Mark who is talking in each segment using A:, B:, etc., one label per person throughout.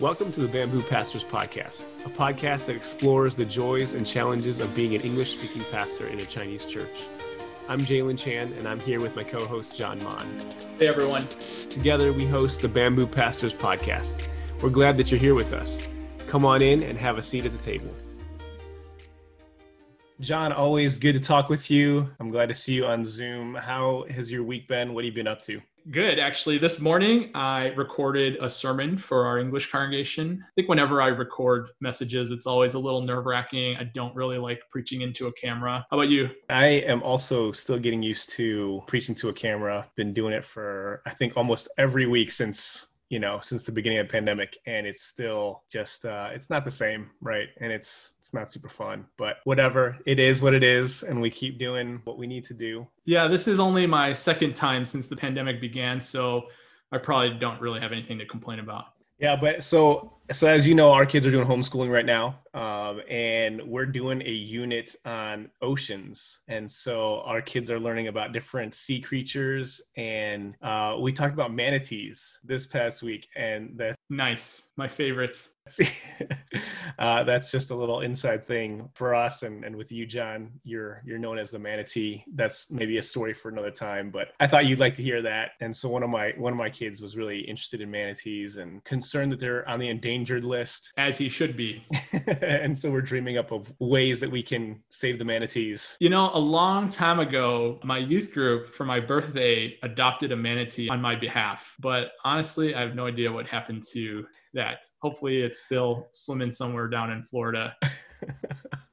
A: Welcome to the Bamboo Pastors Podcast, a podcast that explores the joys and challenges of being an English speaking pastor in a Chinese church. I'm Jalen Chan, and I'm here with my co host, John Mon.
B: Hey, everyone.
A: Together, we host the Bamboo Pastors Podcast. We're glad that you're here with us. Come on in and have a seat at the table. John, always good to talk with you. I'm glad to see you on Zoom. How has your week been? What have you been up to?
B: Good. Actually, this morning I recorded a sermon for our English congregation. I think whenever I record messages, it's always a little nerve wracking. I don't really like preaching into a camera. How about you?
A: I am also still getting used to preaching to a camera. Been doing it for, I think, almost every week since you know since the beginning of the pandemic and it's still just uh it's not the same right? And it's it's not super fun but whatever it is what it is and we keep doing what we need to do.
B: Yeah this is only my second time since the pandemic began so i probably don't really have anything to complain about.
A: Yeah but so so as you know our kids are doing homeschooling right now um, and we're doing a unit on oceans. And so our kids are learning about different sea creatures and uh, we talked about manatees this past week and the
B: nice. My favorites.
A: Uh, that's just a little inside thing for us and, and with you john you're you're known as the manatee. That's maybe a story for another time but i thought you'd like to hear that. And so one of my one of my kids was really interested in manatees and concerned that they're on the endangered list
B: as he should be.
A: And so we're dreaming up of ways that we can save the manatees.
B: You know a long time ago my youth group for my birthday adopted a manatee on my behalf. But honestly i have no idea what happened to that. Hopefully it's still swimming somewhere down in Florida.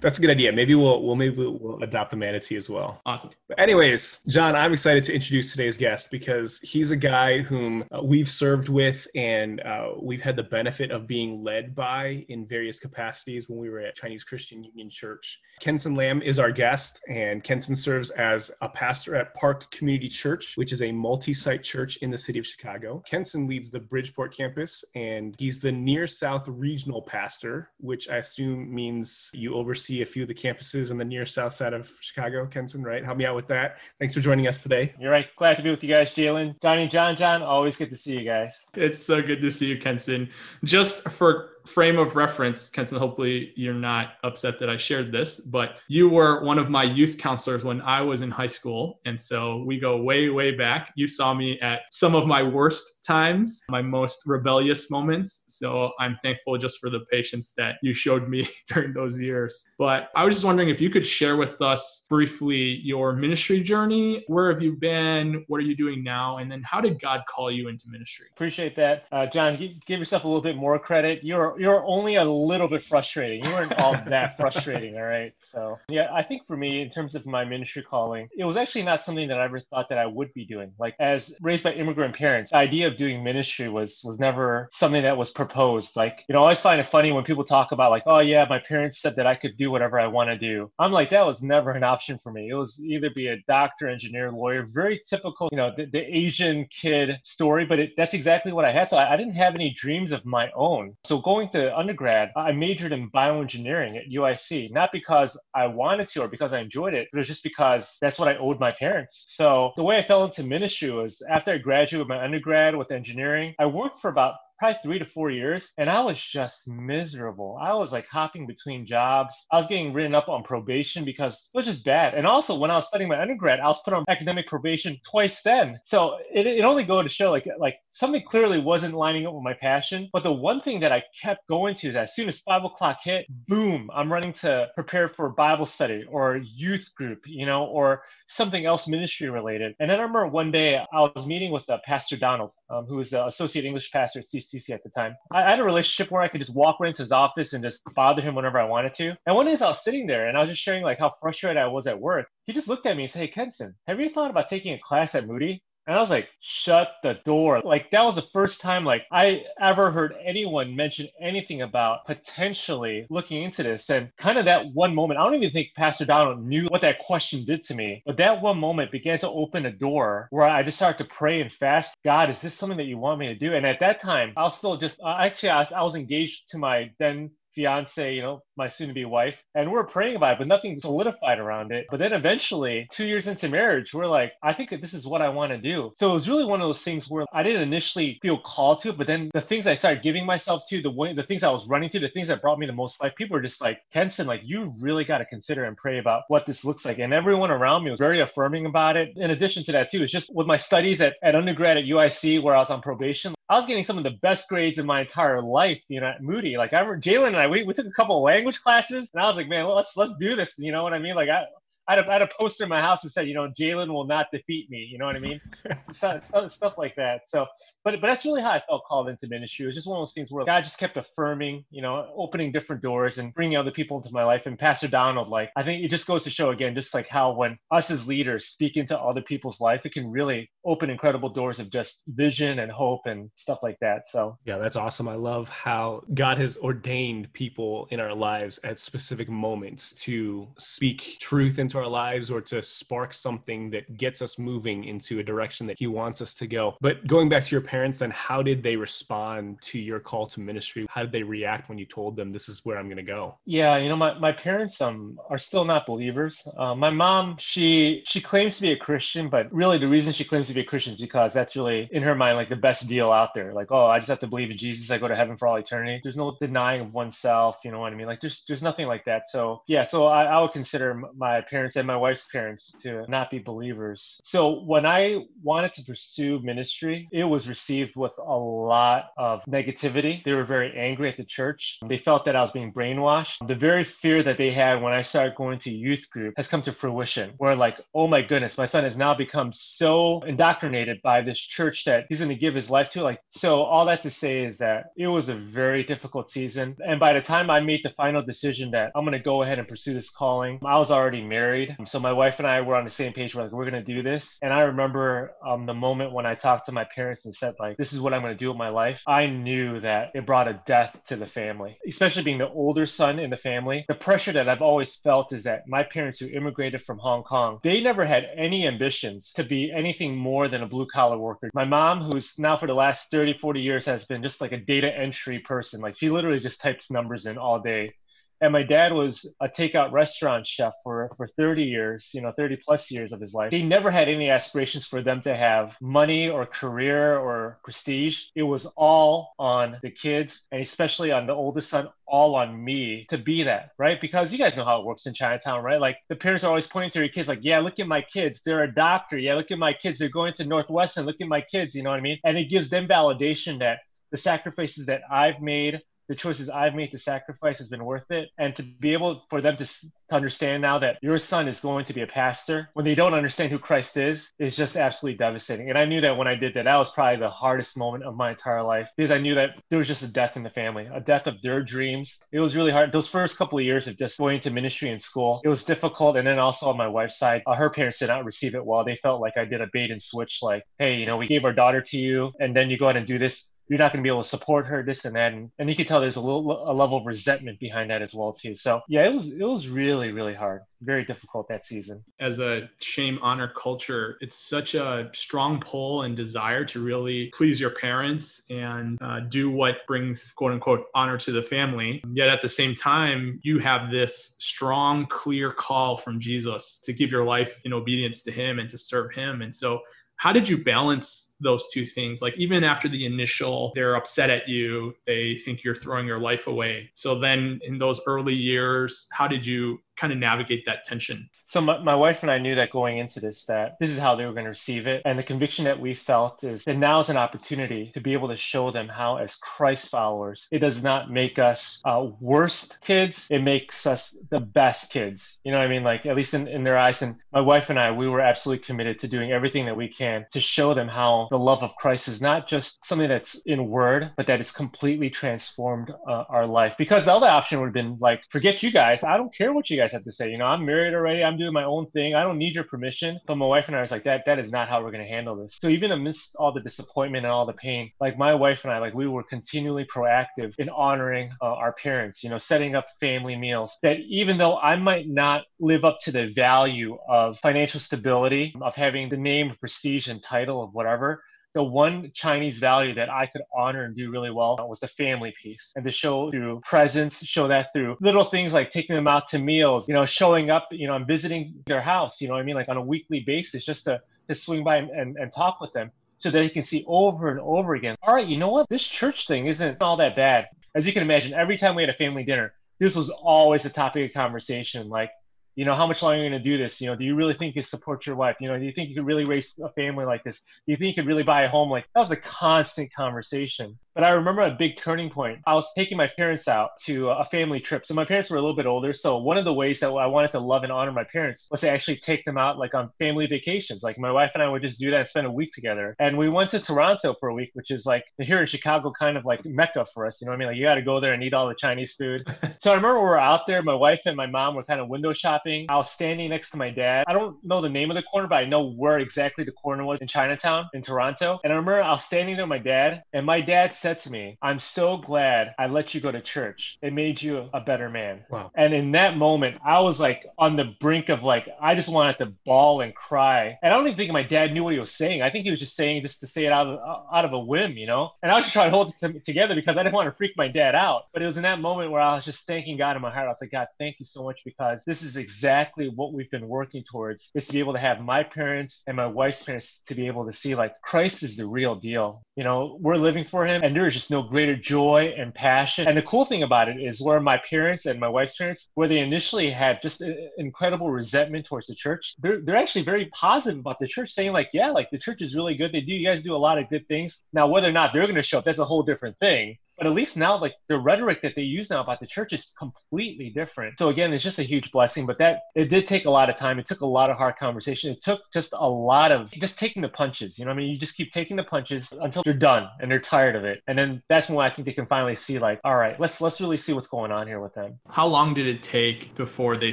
A: That's a good idea. Maybe we'll we'll maybe we'll adopt a manatee as well.
B: Awesome.
A: But anyways, John, I'm excited to introduce today's guest because he's a guy whom uh, we've served with and uh, we've had the benefit of being led by in various capacities when we were at Chinese Christian Union Church. Kensen Lam is our guest, and Kensen serves as a pastor at Park Community Church, which is a multi-site church in the city of Chicago. Kensen leads the Bridgeport campus, and he's the near South regional pastor, which I assume means you oversee a few of the campuses on the near south side of Chicago, Kensen, right? Help me out with that. Thanks for joining us today.
C: You're right. Glad to be with you guys, Jalen. Johnny, John, John, always good to see you guys.
B: It's so good to see you, Kensen. Just for frame of reference, Kensen, hopefully you're not upset that I shared this, but you were one of my youth counselors when I was in high school. And so we go way, way back. You saw me at some of my worst times, my most rebellious moments. So I'm thankful just for the patience that you showed me during those years. But I was just wondering if you could share with us briefly your ministry journey. Where have you been? What are you doing now? And then how did God call you into ministry?
C: Appreciate that. Uh, John, give yourself a little bit more credit. You're you're only a little bit frustrating. You weren't all that frustrating, all right. So yeah, I think for me, in terms of my ministry calling, it was actually not something that I ever thought that I would be doing. Like as raised by immigrant parents, the idea of doing ministry was was never something that was proposed. Like you know, I always find it funny when people talk about like, oh yeah, my parents said that I could do whatever I want to do. I'm like, that was never an option for me. It was either be a doctor, engineer, lawyer, very typical, you know, the, the Asian kid story. But it, that's exactly what I had. So I, I didn't have any dreams of my own. So going going to undergrad, I majored in bioengineering at UIC, not because I wanted to or because I enjoyed it, but it was just because that's what I owed my parents. So the way I fell into ministry was after I graduated my undergrad with engineering, I worked for about probably three to four years, and I was just miserable. I was like hopping between jobs. I was getting written up on probation because it was just bad. And also, when I was studying my undergrad, I was put on academic probation twice then. So it, it only go to show like like something clearly wasn't lining up with my passion. But the one thing that I kept going to is as soon as five o'clock hit, boom, I'm running to prepare for Bible study or youth group, you know, or something else ministry related. And then I remember one day I was meeting with uh, Pastor Donald, um, who was the associate English pastor at CC At the time. I had a relationship where I could just walk right into his office and just bother him whenever I wanted to. And one day I was sitting there and I was just sharing like how frustrated I was at work. He just looked at me and said, Hey, Kensen, have you thought about taking a class at Moody? And I was like, shut the door. Like that was the first time like I ever heard anyone mention anything about potentially looking into this. And kind of that one moment, I don't even think Pastor Donald knew what that question did to me. But that one moment began to open a door where I just started to pray and fast. God, is this something that you want me to do? And at that time, I was still just uh, actually I, I was engaged to my then fiance, you know, my soon to be wife, and we we're praying about it, but nothing solidified around it. But then eventually, two years into marriage, we're like, I think that this is what I want to do. So it was really one of those things where I didn't initially feel called to it, but then the things I started giving myself to, the way, the things I was running to, the things that brought me the most life, people were just like, Kensen, like you really got to consider and pray about what this looks like. And everyone around me was very affirming about it. In addition to that, too, it's just with my studies at, at undergrad at UIC, where I was on probation, I was getting some of the best grades in my entire life, you know, at Moody. Like I remember Jalen and I, we, we took a couple of language classes, and I was like, man, let's let's do this. You know what I mean? Like I, I had, a, I had a poster in my house that said, you know, Jalen will not defeat me. You know what I mean? stuff, stuff like that. So, but but that's really how I felt called into ministry. It was just one of those things where God just kept affirming, you know, opening different doors and bringing other people into my life. And Pastor Donald, like, I think it just goes to show again, just like how when us as leaders speak into other people's life, it can really open incredible doors of just vision and hope and stuff like that. So,
A: yeah, that's awesome. I love how God has ordained people in our lives at specific moments to speak truth into our lives or to spark something that gets us moving into a direction that he wants us to go. But going back to your parents, then how did they respond to your call to ministry? How did they react when you told them this is where I'm going to go?
C: Yeah, you know, my, my parents um are still not believers. Uh, my mom, she she claims to be a Christian, but really the reason she claims to be a Christian is because that's really in her mind like the best deal out there. Like, oh, I just have to believe in Jesus, I go to heaven for all eternity. There's no denying of oneself, you know what I mean? Like, there's there's nothing like that. So yeah, so I, I would consider my parents parents and my wife's parents to not be believers. So when I wanted to pursue ministry, it was received with a lot of negativity. They were very angry at the church. They felt that I was being brainwashed. The very fear that they had when I started going to youth group has come to fruition, where like, oh my goodness, my son has now become so indoctrinated by this church that he's going to give his life to. Like, so all that to say is that it was a very difficult season. And by the time I made the final decision that I'm going to go ahead and pursue this calling, I was already married married. So my wife and I were on the same page. We're like, we're gonna do this. And I remember um, the moment when I talked to my parents and said, like, this is what I'm gonna do with my life. I knew that it brought a death to the family, especially being the older son in the family. The pressure that I've always felt is that my parents who immigrated from Hong Kong, they never had any ambitions to be anything more than a blue collar worker. My mom, who's now for the last 30, 40 years has been just like a data entry person. Like she literally just types numbers in all day and my dad was a takeout restaurant chef for for 30 years you know 30 plus years of his life. He never had any aspirations for them to have money or career or prestige. It was all on the kids and especially on the oldest son all on me to be that right? Because you guys know how it works in chinatown right? Like the parents are always pointing to their kids like yeah look at my kids. They're a doctor. Yeah look at my kids. They're going to northwestern. Look at my kids. You know what i mean? And it gives them validation that the sacrifices that I've made the choices I've made to sacrifice has been worth it. And to be able for them to, to understand now that your son is going to be a pastor when they don't understand who Christ is, is just absolutely devastating. And I knew that when I did that, that was probably the hardest moment of my entire life because I knew that there was just a death in the family, a death of their dreams. It was really hard. Those first couple of years of just going into ministry and school, it was difficult. And then also on my wife's side, uh, her parents did not receive it well. They felt like I did a bait and switch, like, hey, you know, we gave our daughter to you, and then you go ahead and do this you're not going to be able to support her, this and that, and, and you can tell there's a little a level of resentment behind that as well too. So yeah, it was it was really really hard, very difficult that season.
B: As a shame honor culture, it's such a strong pull and desire to really please your parents and uh, do what brings quote unquote honor to the family. Yet at the same time, you have this strong, clear call from Jesus to give your life in obedience to Him and to serve Him, and so how did you balance those two things like even after the initial they're upset at you they think you're throwing your life away so then in those early years how did you kind of navigate that tension
C: so my, my wife and I knew that going into this, that this is how they were going to receive it. And the conviction that we felt is that now is an opportunity to be able to show them how, as Christ followers, it does not make us uh, worst kids. It makes us the best kids. You know what I mean? Like, at least in, in their eyes. And my wife and I, we were absolutely committed to doing everything that we can to show them how the love of Christ is not just something that's in word, but that it's completely transformed uh, our life. Because the other option would have been like, forget you guys. I don't care what you guys have to say. You know, I'm married already. I'm doing my own thing. I don't need your permission. But my wife and I was like, that that is not how we're gonna handle this. So even amidst all the disappointment and all the pain, like my wife and I, like we were continually proactive in honoring uh, our parents. You know, setting up family meals. That even though I might not live up to the value of financial stability, of having the name, prestige, and title of whatever, the one Chinese value that I could honor and do really well was the family piece and to show through presence, show that through little things like taking them out to meals, you know, showing up, you know, I'm visiting their house, you know I mean? Like on a weekly basis, just to, to swing by and, and, and talk with them so that he can see over and over again, all right, you know what? This church thing isn't all that bad. As you can imagine, every time we had a family dinner, this was always a topic of conversation. Like, you know, how much longer are you going to do this? You know, do you really think you support your wife? You know, do you think you could really raise a family like this? Do you think you could really buy a home? Like that was a constant conversation. But I remember a big turning point. I was taking my parents out to a family trip. So my parents were a little bit older. So one of the ways that I wanted to love and honor my parents was to actually take them out like on family vacations. Like my wife and I would just do that and spend a week together. And we went to Toronto for a week, which is like here in Chicago, kind of like Mecca for us. You know what I mean? Like you got to go there and eat all the Chinese food. so I remember we were out there. My wife and my mom were kind of window shopping. I was standing next to my dad. I don't know the name of the corner, but I know where exactly the corner was in Chinatown in Toronto. And I remember I was standing there with my dad, and my dad said to me, I'm so glad I let you go to church. It made you a better man.
A: Wow.
C: And in that moment, I was like on the brink of like, I just wanted to bawl and cry. And I don't even think my dad knew what he was saying. I think he was just saying just to say it out of, out of a whim, you know? And I was just trying to hold it together because I didn't want to freak my dad out. But it was in that moment where I was just thanking God in my heart. I was like, God, thank you so much because this is exactly what we've been working towards is to be able to have my parents and my wife's parents to be able to see like Christ is the real deal. You know, we're living for him and there is just no greater joy and passion. And the cool thing about it is where my parents and my wife's parents, where they initially had just incredible resentment towards the church, they're, they're actually very positive about the church, saying, like, yeah, like the church is really good. They do, you guys do a lot of good things. Now, whether or not they're going to show up, that's a whole different thing but at least now like the rhetoric that they use now about the church is completely different. So again it's just a huge blessing but that it did take a lot of time. It took a lot of hard conversation. It took just a lot of just taking the punches you know i mean? You just keep taking the punches until you're done and they're tired of it. And then that's when i think they can finally see like all right let's let's really see what's going on here with them.
B: How long did it take before they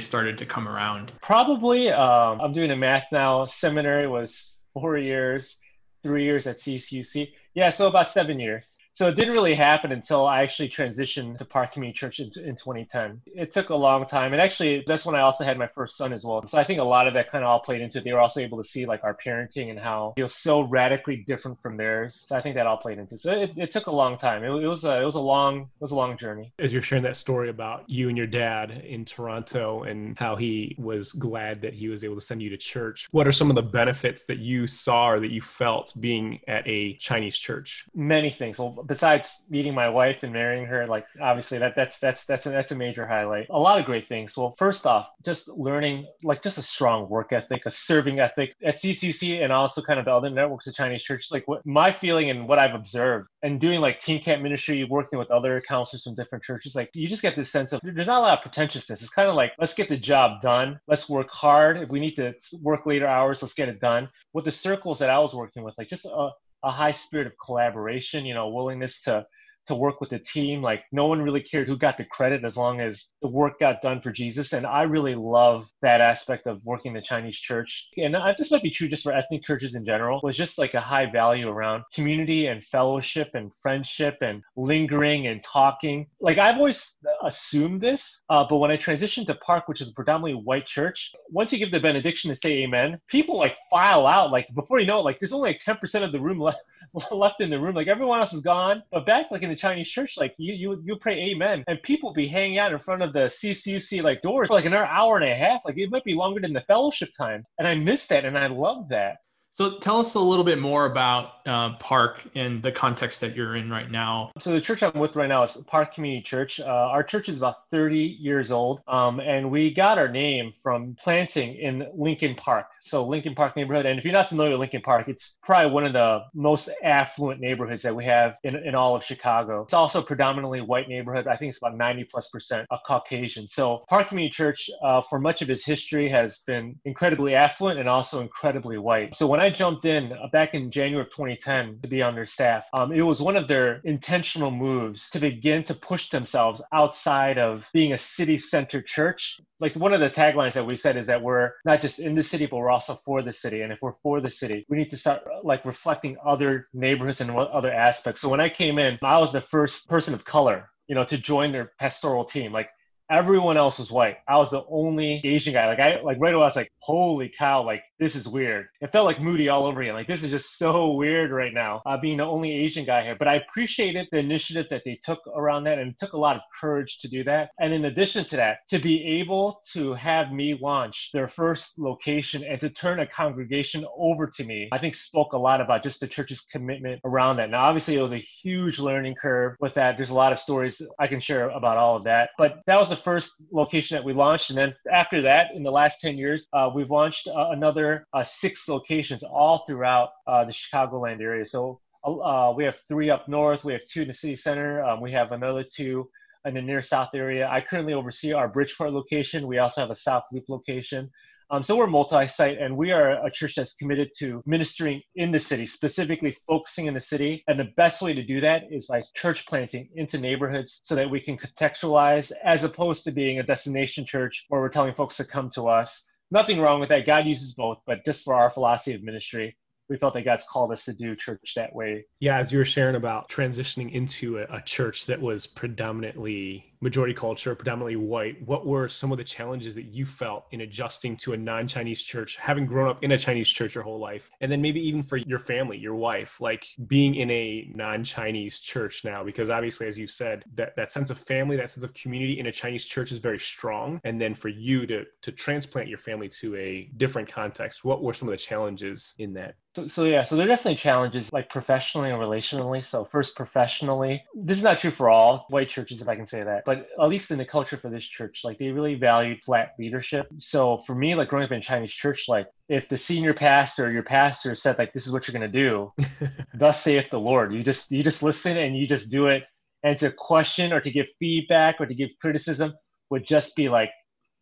B: started to come around?
C: Probably um, i'm doing the math now. Seminary was four years three years at ccuc yeah so about seven years so it didn't really happen until I actually transitioned to Park Community Church in, in 2010. It took a long time. And actually, that's when I also had my first son as well. So I think a lot of that kind of all played into it. They were also able to see like our parenting and how it was so radically different from theirs. So I think that all played into it. So it, it took a long time. It, it, was a, it was a long, it was a long journey.
A: As you're sharing that story about you and your dad in Toronto and how he was glad that he was able to send you to church, what are some of the benefits that you saw or that you felt being at a Chinese church?
C: Many things. Well, besides meeting my wife and marrying her, like obviously that that's that's that's a, that's a major highlight. A lot of great things. Well, first off, just learning like just a strong work ethic, a serving ethic at CCC, and also kind of the other networks of Chinese churches. Like what my feeling and what I've observed, and doing like teen camp ministry, working with other counselors from different churches, like you just get this sense of there's not a lot of pretentiousness. It's kind of like let's get the job done. Let's work hard. If we need to work later hours, let's get it done. With the circles that I was working with, like just a a high spirit of collaboration, you know, willingness to to work with the team. Like no one really cared who got the credit as long as the work got done for Jesus. And I really love that aspect of working the Chinese church. And this might be true just for ethnic churches in general, was just like a high value around community and fellowship and friendship and lingering and talking. Like I've always assumed this, uh, but when I transitioned to Park, which is a predominantly white church, once you give the benediction and say amen, people like file out. Like before you know it, like there's only like 10% of the room left left in the room. Like everyone else is gone. But back like in the Chinese church, like you you you pray amen. And people be hanging out in front of the CCUC like doors for like another hour and a half. Like it might be longer than the fellowship time. And I miss that and I love that.
B: So tell us a little bit more about uh, Park and the context that you're in right now.
C: So the church I'm with right now is Park Community Church. Uh, our church is about 30 years old, um, and we got our name from planting in Lincoln Park. So Lincoln Park neighborhood, and if you're not familiar with Lincoln Park, it's probably one of the most affluent neighborhoods that we have in, in all of Chicago. It's also predominantly white neighborhood. I think it's about 90 plus percent of Caucasian. So Park Community Church, uh, for much of its history, has been incredibly affluent and also incredibly white. So when I jumped in uh, back in January of 2010 to be on their staff, um, it was one of their intentional moves to begin to push themselves outside of being a city centered church. Like one of the taglines that we said is that we're not just in the city, but we're also for the city. And if we're for the city, we need to start uh, like reflecting other neighborhoods and other aspects. So when I came in, I was the first person of color you know, to join their pastoral team. Like everyone else was white. I was the only Asian guy. Like I like right away I was like, holy cow, like this is weird. It felt like Moody all over again. Like this is just so weird right now, uh, being the only Asian guy here. But I appreciated the initiative that they took around that, and took a lot of courage to do that. And in addition to that, to be able to have me launch their first location and to turn a congregation over to me, I think spoke a lot about just the church's commitment around that. Now, obviously, it was a huge learning curve with that. There's a lot of stories I can share about all of that. But that was the first location that we launched, and then after that, in the last 10 years, uh, we've launched uh, another uh, six locations all throughout uh, the Chicagoland area. So uh, we have three up north, we have two in the city center, um, we have another two in the near south area. I currently oversee our Bridgeport location. We also have a South Loop location. Um, so we're multi-site, and we are a church that's committed to ministering in the city, specifically focusing in the city. And the best way to do that is by church planting into neighborhoods, so that we can contextualize, as opposed to being a destination church where we're telling folks to come to us nothing wrong with that. God uses both, but just for our philosophy of ministry, we felt that God's called us to do church that way.
A: Yeah, as you were sharing about transitioning into a, a church that was predominantly majority culture, predominantly white, what were some of the challenges that you felt in adjusting to a non Chinese church, having grown up in a Chinese church your whole life? And then maybe even for your family, your wife, like being in a non Chinese church now, because obviously, as you said, that, that sense of family, that sense of community in a Chinese church is very strong. And then for you to, to transplant your family to a different context, what were some of the challenges in that?
C: So, so yeah, so there are definitely challenges like professionally and relationally. So first professionally, this is not true for all white churches, if I can say that but at least in the culture for this church, like they really valued flat leadership. So for me, like growing up in Chinese church, like if the senior pastor, or your pastor said like this is what you're gonna do, thus saith the Lord. You just you just listen and you just do it. And to question or to give feedback or to give criticism would just be like,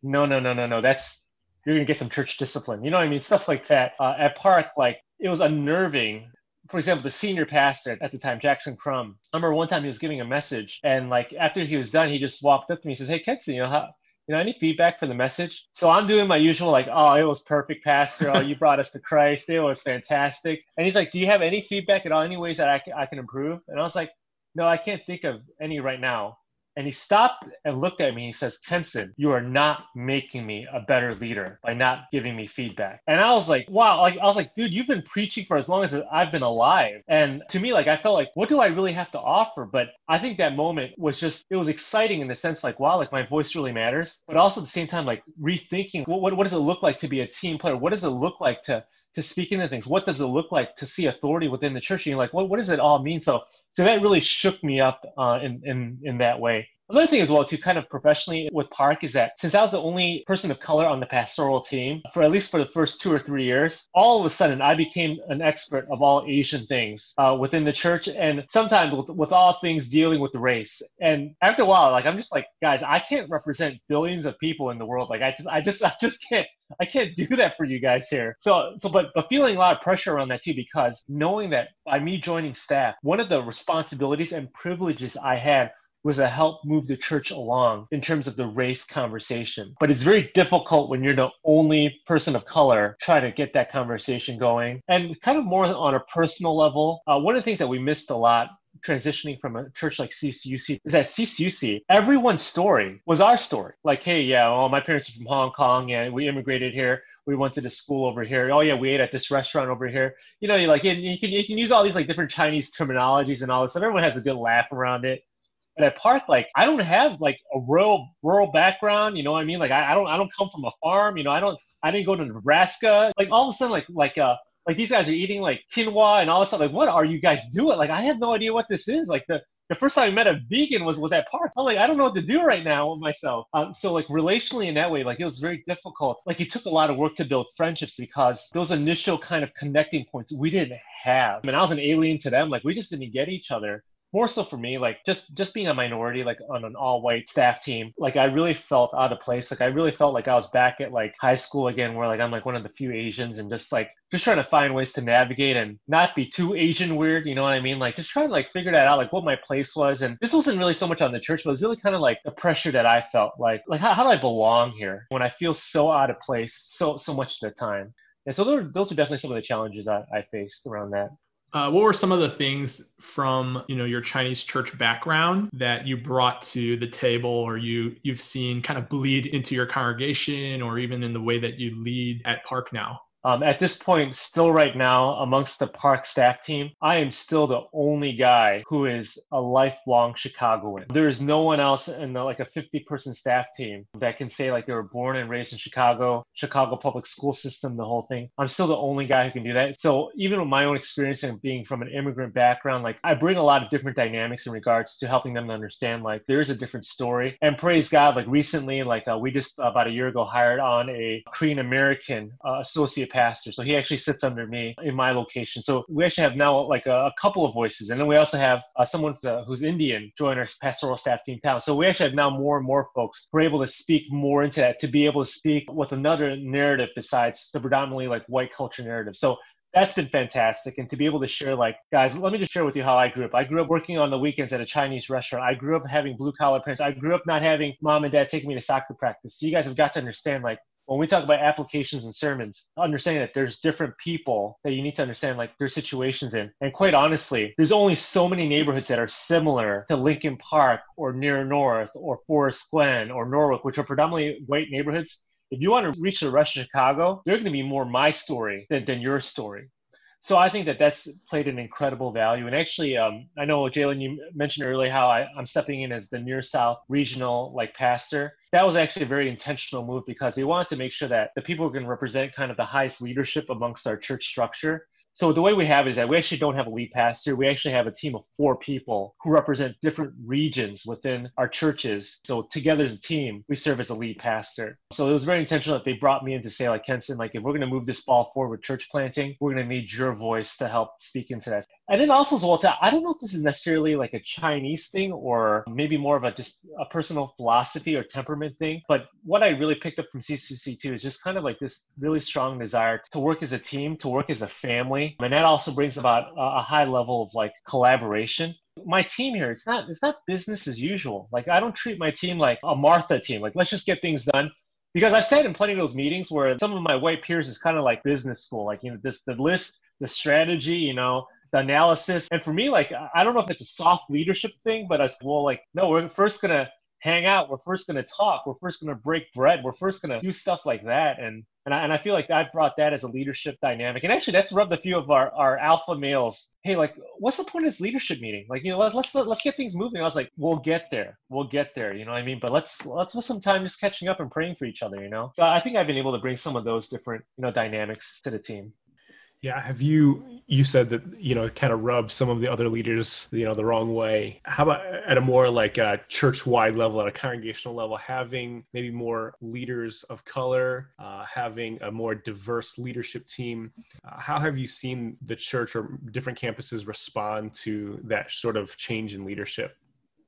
C: no, no, no, no, no. That's you're gonna get some church discipline. You know what I mean? Stuff like that. Uh, at Park, like it was unnerving for example, the senior pastor at the time, Jackson Crum. I remember one time he was giving a message, and like after he was done, he just walked up to me and says, "Hey, Kensen, you know how." You know, any feedback for the message? So I'm doing my usual, like, oh, it was perfect, Pastor. Oh, you brought us to Christ. It was fantastic. And he's like, do you have any feedback at all? Any ways that I can, I can improve? And I was like, no, I can't think of any right now. And he stopped and looked at me. And he says, Kensen, you are not making me a better leader by not giving me feedback. And I was like, wow. Like, I was like, dude, you've been preaching for as long as I've been alive. And to me, like, I felt like, what do I really have to offer? But I think that moment was just, it was exciting in the sense like, wow, like my voice really matters. But also at the same time, like rethinking what, what, what does it look like to be a team player? What does it look like to to speak into things. What does it look like to see authority within the church? And you're like, what, what does it all mean? So, so that really shook me up uh, in, in, in that way. Another thing as well, too, kind of professionally with Park is that since I was the only person of color on the pastoral team for at least for the first two or three years, all of a sudden I became an expert of all Asian things uh, within the church and sometimes with, with all things dealing with race. And after a while, like I'm just like, guys, I can't represent billions of people in the world. Like I just, I just, I just can't. I can't do that for you guys here. So, so, but, but feeling a lot of pressure around that too, because knowing that by me joining staff, one of the responsibilities and privileges I had was to help move the church along in terms of the race conversation. But it's very difficult when you're the only person of color trying to get that conversation going. And kind of more on a personal level, uh, one of the things that we missed a lot transitioning from a church like CCUC is that CCUC, everyone's story was our story. Like, hey, yeah, well, my parents are from Hong Kong and we immigrated here. We went to the school over here. Oh yeah, we ate at this restaurant over here. You know, you like you can you can use all these like different Chinese terminologies and all this stuff. Everyone has a good laugh around it. But at Park, like I don't have like a rural rural background. You know what I mean? Like I, I don't I don't come from a farm. You know I don't I didn't go to Nebraska. Like all of a sudden like like uh like these guys are eating like quinoa and all this stuff. Like what are you guys doing? Like I have no idea what this is. Like the the first time I met a vegan was was at Park. I'm like, I don't know what to do right now with myself. Um, so like relationally in that way, like it was very difficult. Like it took a lot of work to build friendships because those initial kind of connecting points we didn't have. I mean, I was an alien to them. Like we just didn't get each other more so for me like just just being a minority like on an all white staff team like i really felt out of place. Like i really felt like i was back at like high school again where like i'm like one of the few asians and just like just trying to find ways to navigate and not be too asian weird you know what i mean? Like just trying to like figure that out like what my place was. And this wasn't really so much on the church but it was really kind of like the pressure that i felt. Like like how, how do i belong here when i feel so out of place so so much of the time? And so those, those are definitely some of the challenges I, I faced around that
B: uh, what were some of the things from you know your Chinese church background that you brought to the table, or you you've seen kind of bleed into your congregation, or even in the way that you lead at Park now?
C: Um, at this point, still right now, amongst the park staff team, I am still the only guy who is a lifelong Chicagoan. There is no one else in the, like a 50 person staff team that can say like they were born and raised in Chicago, Chicago public school system, the whole thing. I'm still the only guy who can do that. So even with my own experience and being from an immigrant background, like I bring a lot of different dynamics in regards to helping them to understand like there's a different story. And praise God, like recently, like uh, we just about a year ago hired on a Korean American uh, associate pastor. So he actually sits under me in my location. So we actually have now like a, a couple of voices. And then we also have uh, someone who's Indian join our pastoral staff team town. So we actually have now more and more folks who are able to speak more into that, to be able to speak with another narrative besides the predominantly like white culture narrative. So that's been fantastic. And to be able to share, like, guys, let me just share with you how I grew up. I grew up working on the weekends at a Chinese restaurant. I grew up having blue collar parents. I grew up not having mom and dad taking me to soccer practice. So you guys have got to understand, like, when we talk about applications and sermons, understanding that there's different people that you need to understand like their situations in. And quite honestly, there's only so many neighborhoods that are similar to Lincoln Park or Near North or Forest Glen or Norwalk, which are predominantly white neighborhoods. If you want to reach the rest of Chicago, they're going to be more my story than, than your story. So I think that that's played an incredible value. And actually, um, I know Jalen, you mentioned earlier how I, I'm stepping in as the near South regional like pastor that was actually a very intentional move because they wanted to make sure that the people who can represent kind of the highest leadership amongst our church structure so the way we have it is that we actually don't have a lead pastor. We actually have a team of four people who represent different regions within our churches. So together as a team, we serve as a lead pastor. So it was very intentional that they brought me in to say, like Kensen, like if we're going to move this ball forward with church planting, we're going to need your voice to help speak into that. And then also well, I don't know if this is necessarily like a Chinese thing or maybe more of a just a personal philosophy or temperament thing. But what I really picked up from CCC too is just kind of like this really strong desire to work as a team, to work as a family and that also brings about a high level of like collaboration. My team here it's not it's not business as usual. Like i don't treat my team like a martha team. Like let's just get things done. Because i've said in plenty of those meetings where some of my white peers is kind of like business school like you know this the list the strategy you know the analysis. And for me like i don't know if it's a soft leadership thing but i said well like no we're first gonna hang out we're first gonna talk we're first gonna break bread we're first gonna do stuff like that and and I, and I feel like I've brought that as a leadership dynamic. And actually, that's rubbed a few of our, our alpha males. Hey, like, what's the point of this leadership meeting? Like, you know, let's let's let's get things moving. I was like, we'll get there, we'll get there. You know what I mean? But let's let's spend some time just catching up and praying for each other. You know. So I think I've been able to bring some of those different you know dynamics to the team.
A: Yeah, have you you said that you know it kind of rub some of the other leaders you know the wrong way. How about at a more like a church-wide level, at a congregational level, having maybe more leaders of color, uh, having a more diverse leadership team? Uh, how have you seen the church or different campuses respond to that sort of change in leadership?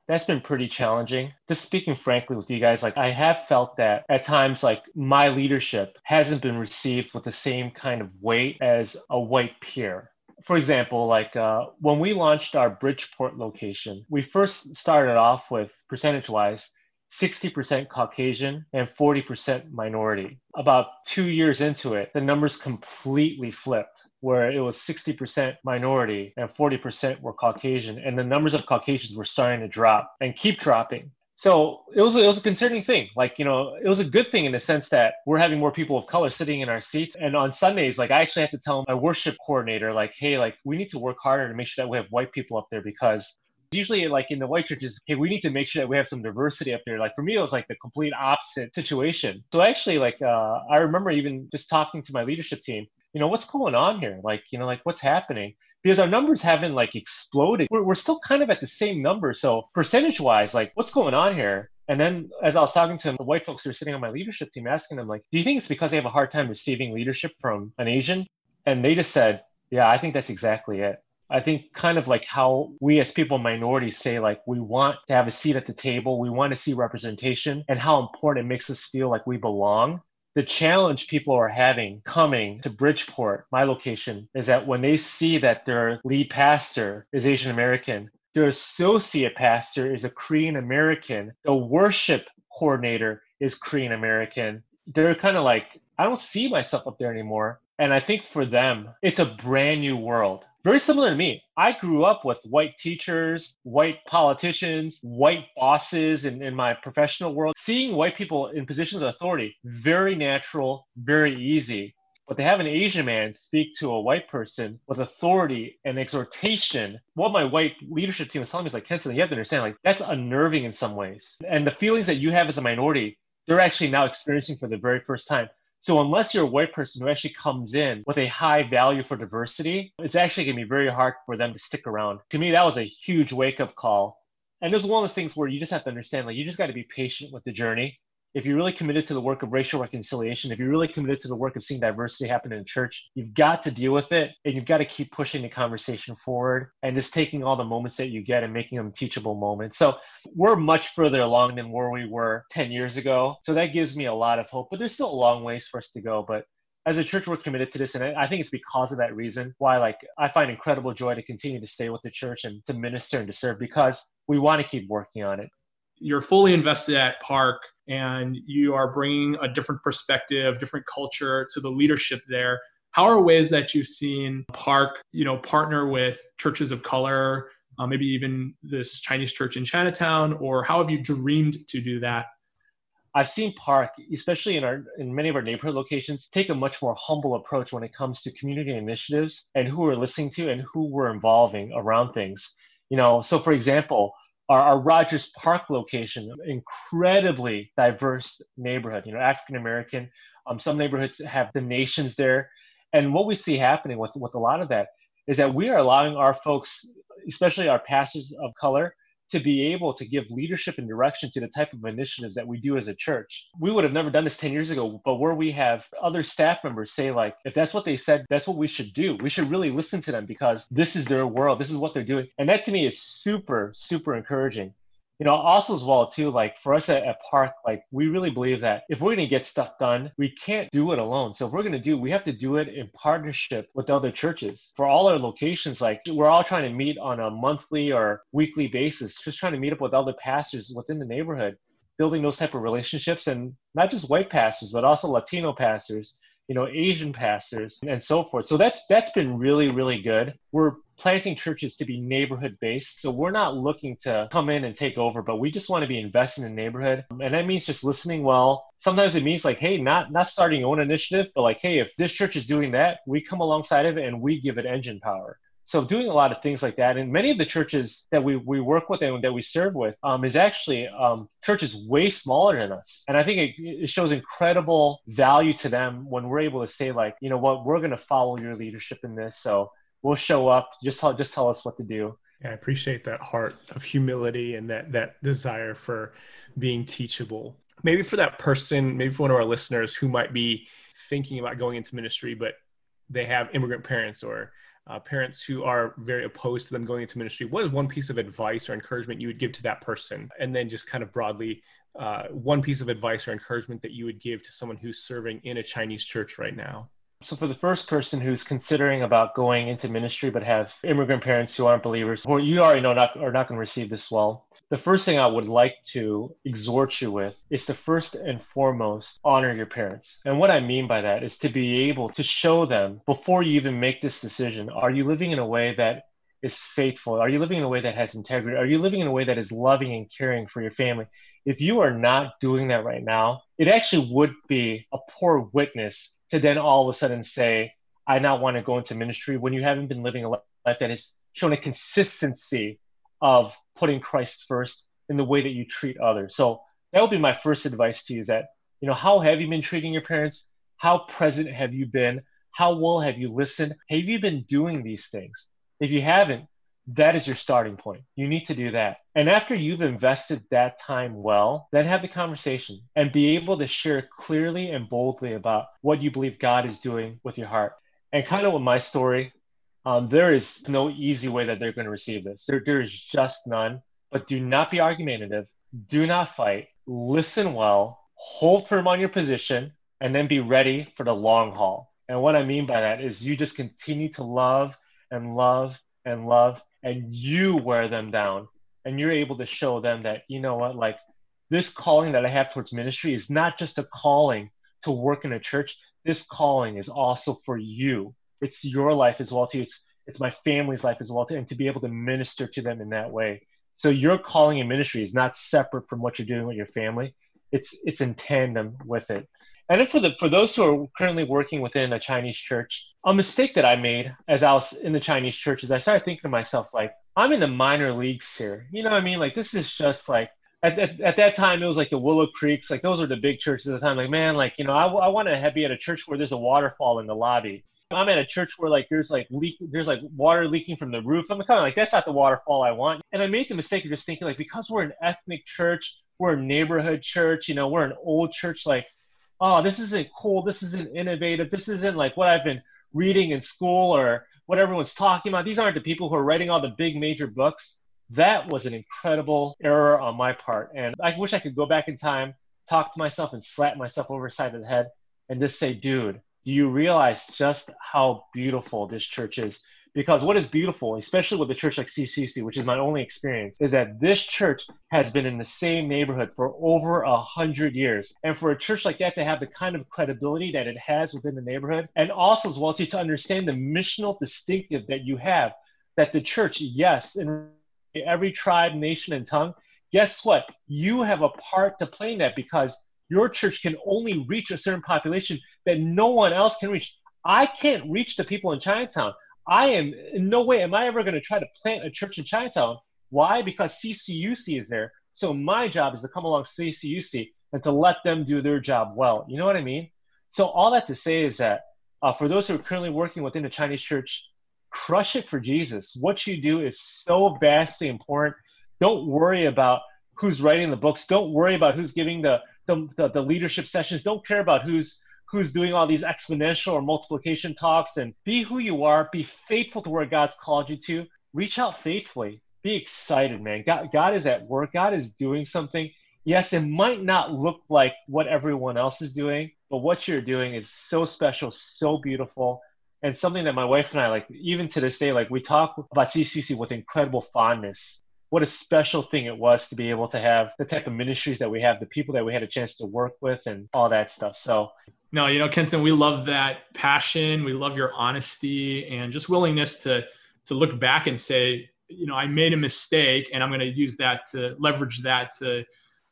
C: That's been pretty challenging. Just speaking frankly with you guys, like I have felt that at times, like my leadership hasn't been received with the same kind of weight as a white peer. For example, like uh, when we launched our Bridgeport location, we first started off with percentage wise 60% Caucasian and 40% minority. About two years into it, the numbers completely flipped where it was 60% minority and 40% were Caucasian. And the numbers of Caucasians were starting to drop and keep dropping. So it was, it was a concerning thing. Like, you know, it was a good thing in the sense that we're having more people of color sitting in our seats. And on Sundays, like, I actually have to tell my worship coordinator, like, hey, like, we need to work harder to make sure that we have white people up there because usually like in the white churches hey we need to make sure that we have some diversity up there. Like for me it was like the complete opposite situation. So actually like uh, i remember even just talking to my leadership team you know what's going on here? Like you know like what's happening? Because our numbers haven't like exploded. We're, we're still kind of at the same number. So percentage wise like what's going on here? And then as i was talking to the white folks who are sitting on my leadership team asking them like do you think it's because they have a hard time receiving leadership from an asian? And they just said yeah i think that's exactly it I think kind of like how we as people minorities say like we want to have a seat at the table, we want to see representation and how important it makes us feel like we belong. The challenge people are having coming to Bridgeport, my location, is that when they see that their lead pastor is Asian American, their associate pastor is a Korean American, the worship coordinator is Korean American, they're kind of like, I don't see myself up there anymore. And I think for them, it's a brand new world very similar to me. I grew up with white teachers, white politicians, white bosses in, in my professional world. Seeing white people in positions of authority, very natural, very easy. but to have an Asian man speak to a white person with authority and exhortation, what my white leadership team was telling me is like, Kensen, you have to understand, like, that's unnerving in some ways. And the feelings that you have as a minority, they're actually now experiencing for the very first time. So unless you're a white person who actually comes in with a high value for diversity, it's actually going to be very hard for them to stick around. To me, that was a huge wake up call. And there's one of the things where you just have to understand, like, you just got to be patient with the journey if you're really committed to the work of racial reconciliation, if you're really committed to the work of seeing diversity happen in the church, you've got to deal with it and you've got to keep pushing the conversation forward and just taking all the moments that you get and making them teachable moments. So we're much further along than where we were 10 years ago. So that gives me a lot of hope, but there's still a long ways for us to go. But as a church, we're committed to this. And I think it's because of that reason why, like, I find incredible joy to continue to stay with the church and to minister and to serve because we want to keep working on it.
B: You're fully invested at Park and you are bringing a different perspective, different culture to the leadership there. How are ways that you've seen Park, you know, partner with churches of color, uh, maybe even this Chinese church in Chinatown, or how have you dreamed to do that?
C: I've seen Park, especially in our in many of our neighborhood locations, take a much more humble approach when it comes to community initiatives and who we're listening to and who we're involving around things. You know, so for example, our, our Rogers Park location, incredibly diverse neighborhood, you know, African American. Um, some neighborhoods have the nations there. And what we see happening with, with a lot of that is that we are allowing our folks, especially our pastors of color, to be able to give leadership and direction to the type of initiatives that we do as a church. We would have never done this 10 years ago, but where we have other staff members say, like, if that's what they said, that's what we should do. We should really listen to them because this is their world, this is what they're doing. And that to me is super, super encouraging you know, also as well too, like for us at, at Park, like we really believe that if we're going to get stuff done, we can't do it alone. So if we're going to do, we have to do it in partnership with other churches. For all our locations, like we're all trying to meet on a monthly or weekly basis, just trying to meet up with other pastors within the neighborhood, building those type of relationships, and not just white pastors, but also Latino pastors you know asian pastors and so forth. So that's that's been really really good. We're planting churches to be neighborhood based so we're not looking to come in and take over but we just want to be investing in the neighborhood. And that means just listening well. Sometimes it means like hey not not starting your own initiative but like hey if this church is doing that we come alongside of it and we give it engine power so doing a lot of things like that, and many of the churches that we, we work with and that we serve with um, is actually um, churches way smaller than us. And I think it, it shows incredible value to them when we're able to say like, you know what, we're going to follow your leadership in this. So we'll show up. Just tell, just tell us what to do.
A: Yeah, I appreciate that heart of humility and that that desire for being teachable. Maybe for that person, maybe for one of our listeners who might be thinking about going into ministry, but they have immigrant parents or uh, parents who are very opposed to them going into ministry, what is one piece of advice or encouragement you would give to that person? And then just kind of broadly, uh, one piece of advice or encouragement that you would give to someone who's serving in a Chinese church right now?
C: So, for the first person who's considering about going into ministry but have immigrant parents who aren't believers, or you already know not, are not going to receive this well, the first thing I would like to exhort you with is to first and foremost honor your parents. And what I mean by that is to be able to show them before you even make this decision are you living in a way that is faithful? Are you living in a way that has integrity? Are you living in a way that is loving and caring for your family? If you are not doing that right now, it actually would be a poor witness to then all of a sudden say, I now want to go into ministry when you haven't been living a life that has shown a consistency of putting Christ first in the way that you treat others. So that would be my first advice to you is that, you know, how have you been treating your parents? How present have you been? How well have you listened? Have you been doing these things? If you haven't, that is your starting point. You need to do that. And after you've invested that time well, then have the conversation and be able to share clearly and boldly about what you believe God is doing with your heart. And kind of with my story, um, there is no easy way that they're going to receive this. There, there is just none. But do not be argumentative. Do not fight. Listen well. Hold firm on your position, and then be ready for the long haul. And what I mean by that is you just continue to love and love and love and you wear them down and you're able to show them that you know what like this calling that i have towards ministry is not just a calling to work in a church this calling is also for you it's your life as well too. It's it's my family's life as well too and to be able to minister to them in that way. So your calling in ministry is not separate from what you're doing with your family. It's it's in tandem with it. And then for the for those who are currently working within a Chinese church, a mistake that I made as I was in the Chinese church is I started thinking to myself like, I'm in the minor leagues here. You know what I mean? Like this is just like at, at, at, that time it was like the willow creeks like those were the big churches at the time. Like man like you know i, I want to be at a church where there's a waterfall in the lobby i'm at a church where like there's like leak there's like water leaking from the roof. I'm kind of like that's not the waterfall i want. And i made the mistake of just thinking like because we're an ethnic church we're a neighborhood church you know we're an old church like oh this isn't cool. This isn't innovative. This isn't like what i've been reading in school or what everyone's talking about. These aren't the people who are writing all the big major books. That was an incredible error on my part. And I wish I could go back in time, talk to myself, and slap myself over the side of the head and just say, dude, do you realize just how beautiful this church is? Because what is beautiful, especially with a church like CCC, which is my only experience, is that this church has been in the same neighborhood for over a hundred years. And for a church like that to have the kind of credibility that it has within the neighborhood, and also as well to, to understand the missional distinctive that you have, that the church, yes, in every tribe, nation, and tongue, guess what? You have a part to play in that because your church can only reach a certain population that no one else can reach. I can't reach the people in Chinatown. I am in no way am I ever going to try to plant a church in Chinatown. Why? Because CCUC is there. So my job is to come along CCUC and to let them do their job well. You know what I mean? So all that to say is that uh, for those who are currently working within the Chinese church, crush it for Jesus. What you do is so vastly important. Don't worry about who's writing the books. Don't worry about who's giving the, the, the, the leadership sessions. Don't care about who's who's doing all these exponential or multiplication talks and be who you are be faithful to where god's called you to reach out faithfully. Be excited man. God, god is at work. God is doing something. Yes it might not look like what everyone else is doing but what you're doing is so special so beautiful. And something that my wife and I like even to this day like we talk about CCC with incredible fondness. What a special thing it was to be able to have the type of ministries that we have the people that we had a chance to work with and all that stuff. So
B: no you know Kensen we love that passion. We love your honesty and just willingness to to look back and say you know I made a mistake and I'm going to use that to leverage that to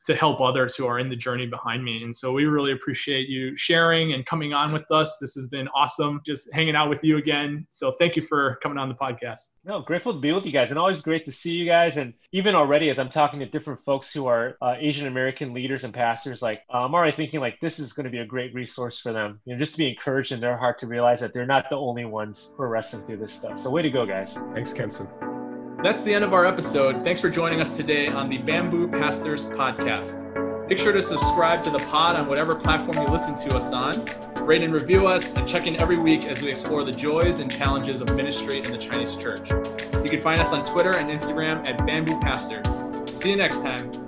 B: to help others who are in the journey behind me. And so we really appreciate you sharing and coming on with us. This has been awesome just hanging out with you again. So thank you for coming on the podcast.
C: No, grateful to be with you guys and always great to see you guys. And even already, as I'm talking to different folks who are uh, Asian American leaders and pastors, like uh, I'm already thinking like this is going to be a great resource for them, you know, just to be encouraged in their heart to realize that they're not the only ones who are wrestling through this stuff. So way to go, guys.
A: Thanks, Kensen.
B: That's the end of our episode. Thanks for joining us today on the Bamboo Pastors Podcast. Make sure to subscribe to the pod on whatever platform you listen to us on. Rate and review us, and check in every week as we explore the joys and challenges of ministry in the Chinese church. You can find us on Twitter and Instagram at Bamboo Pastors. See you next time.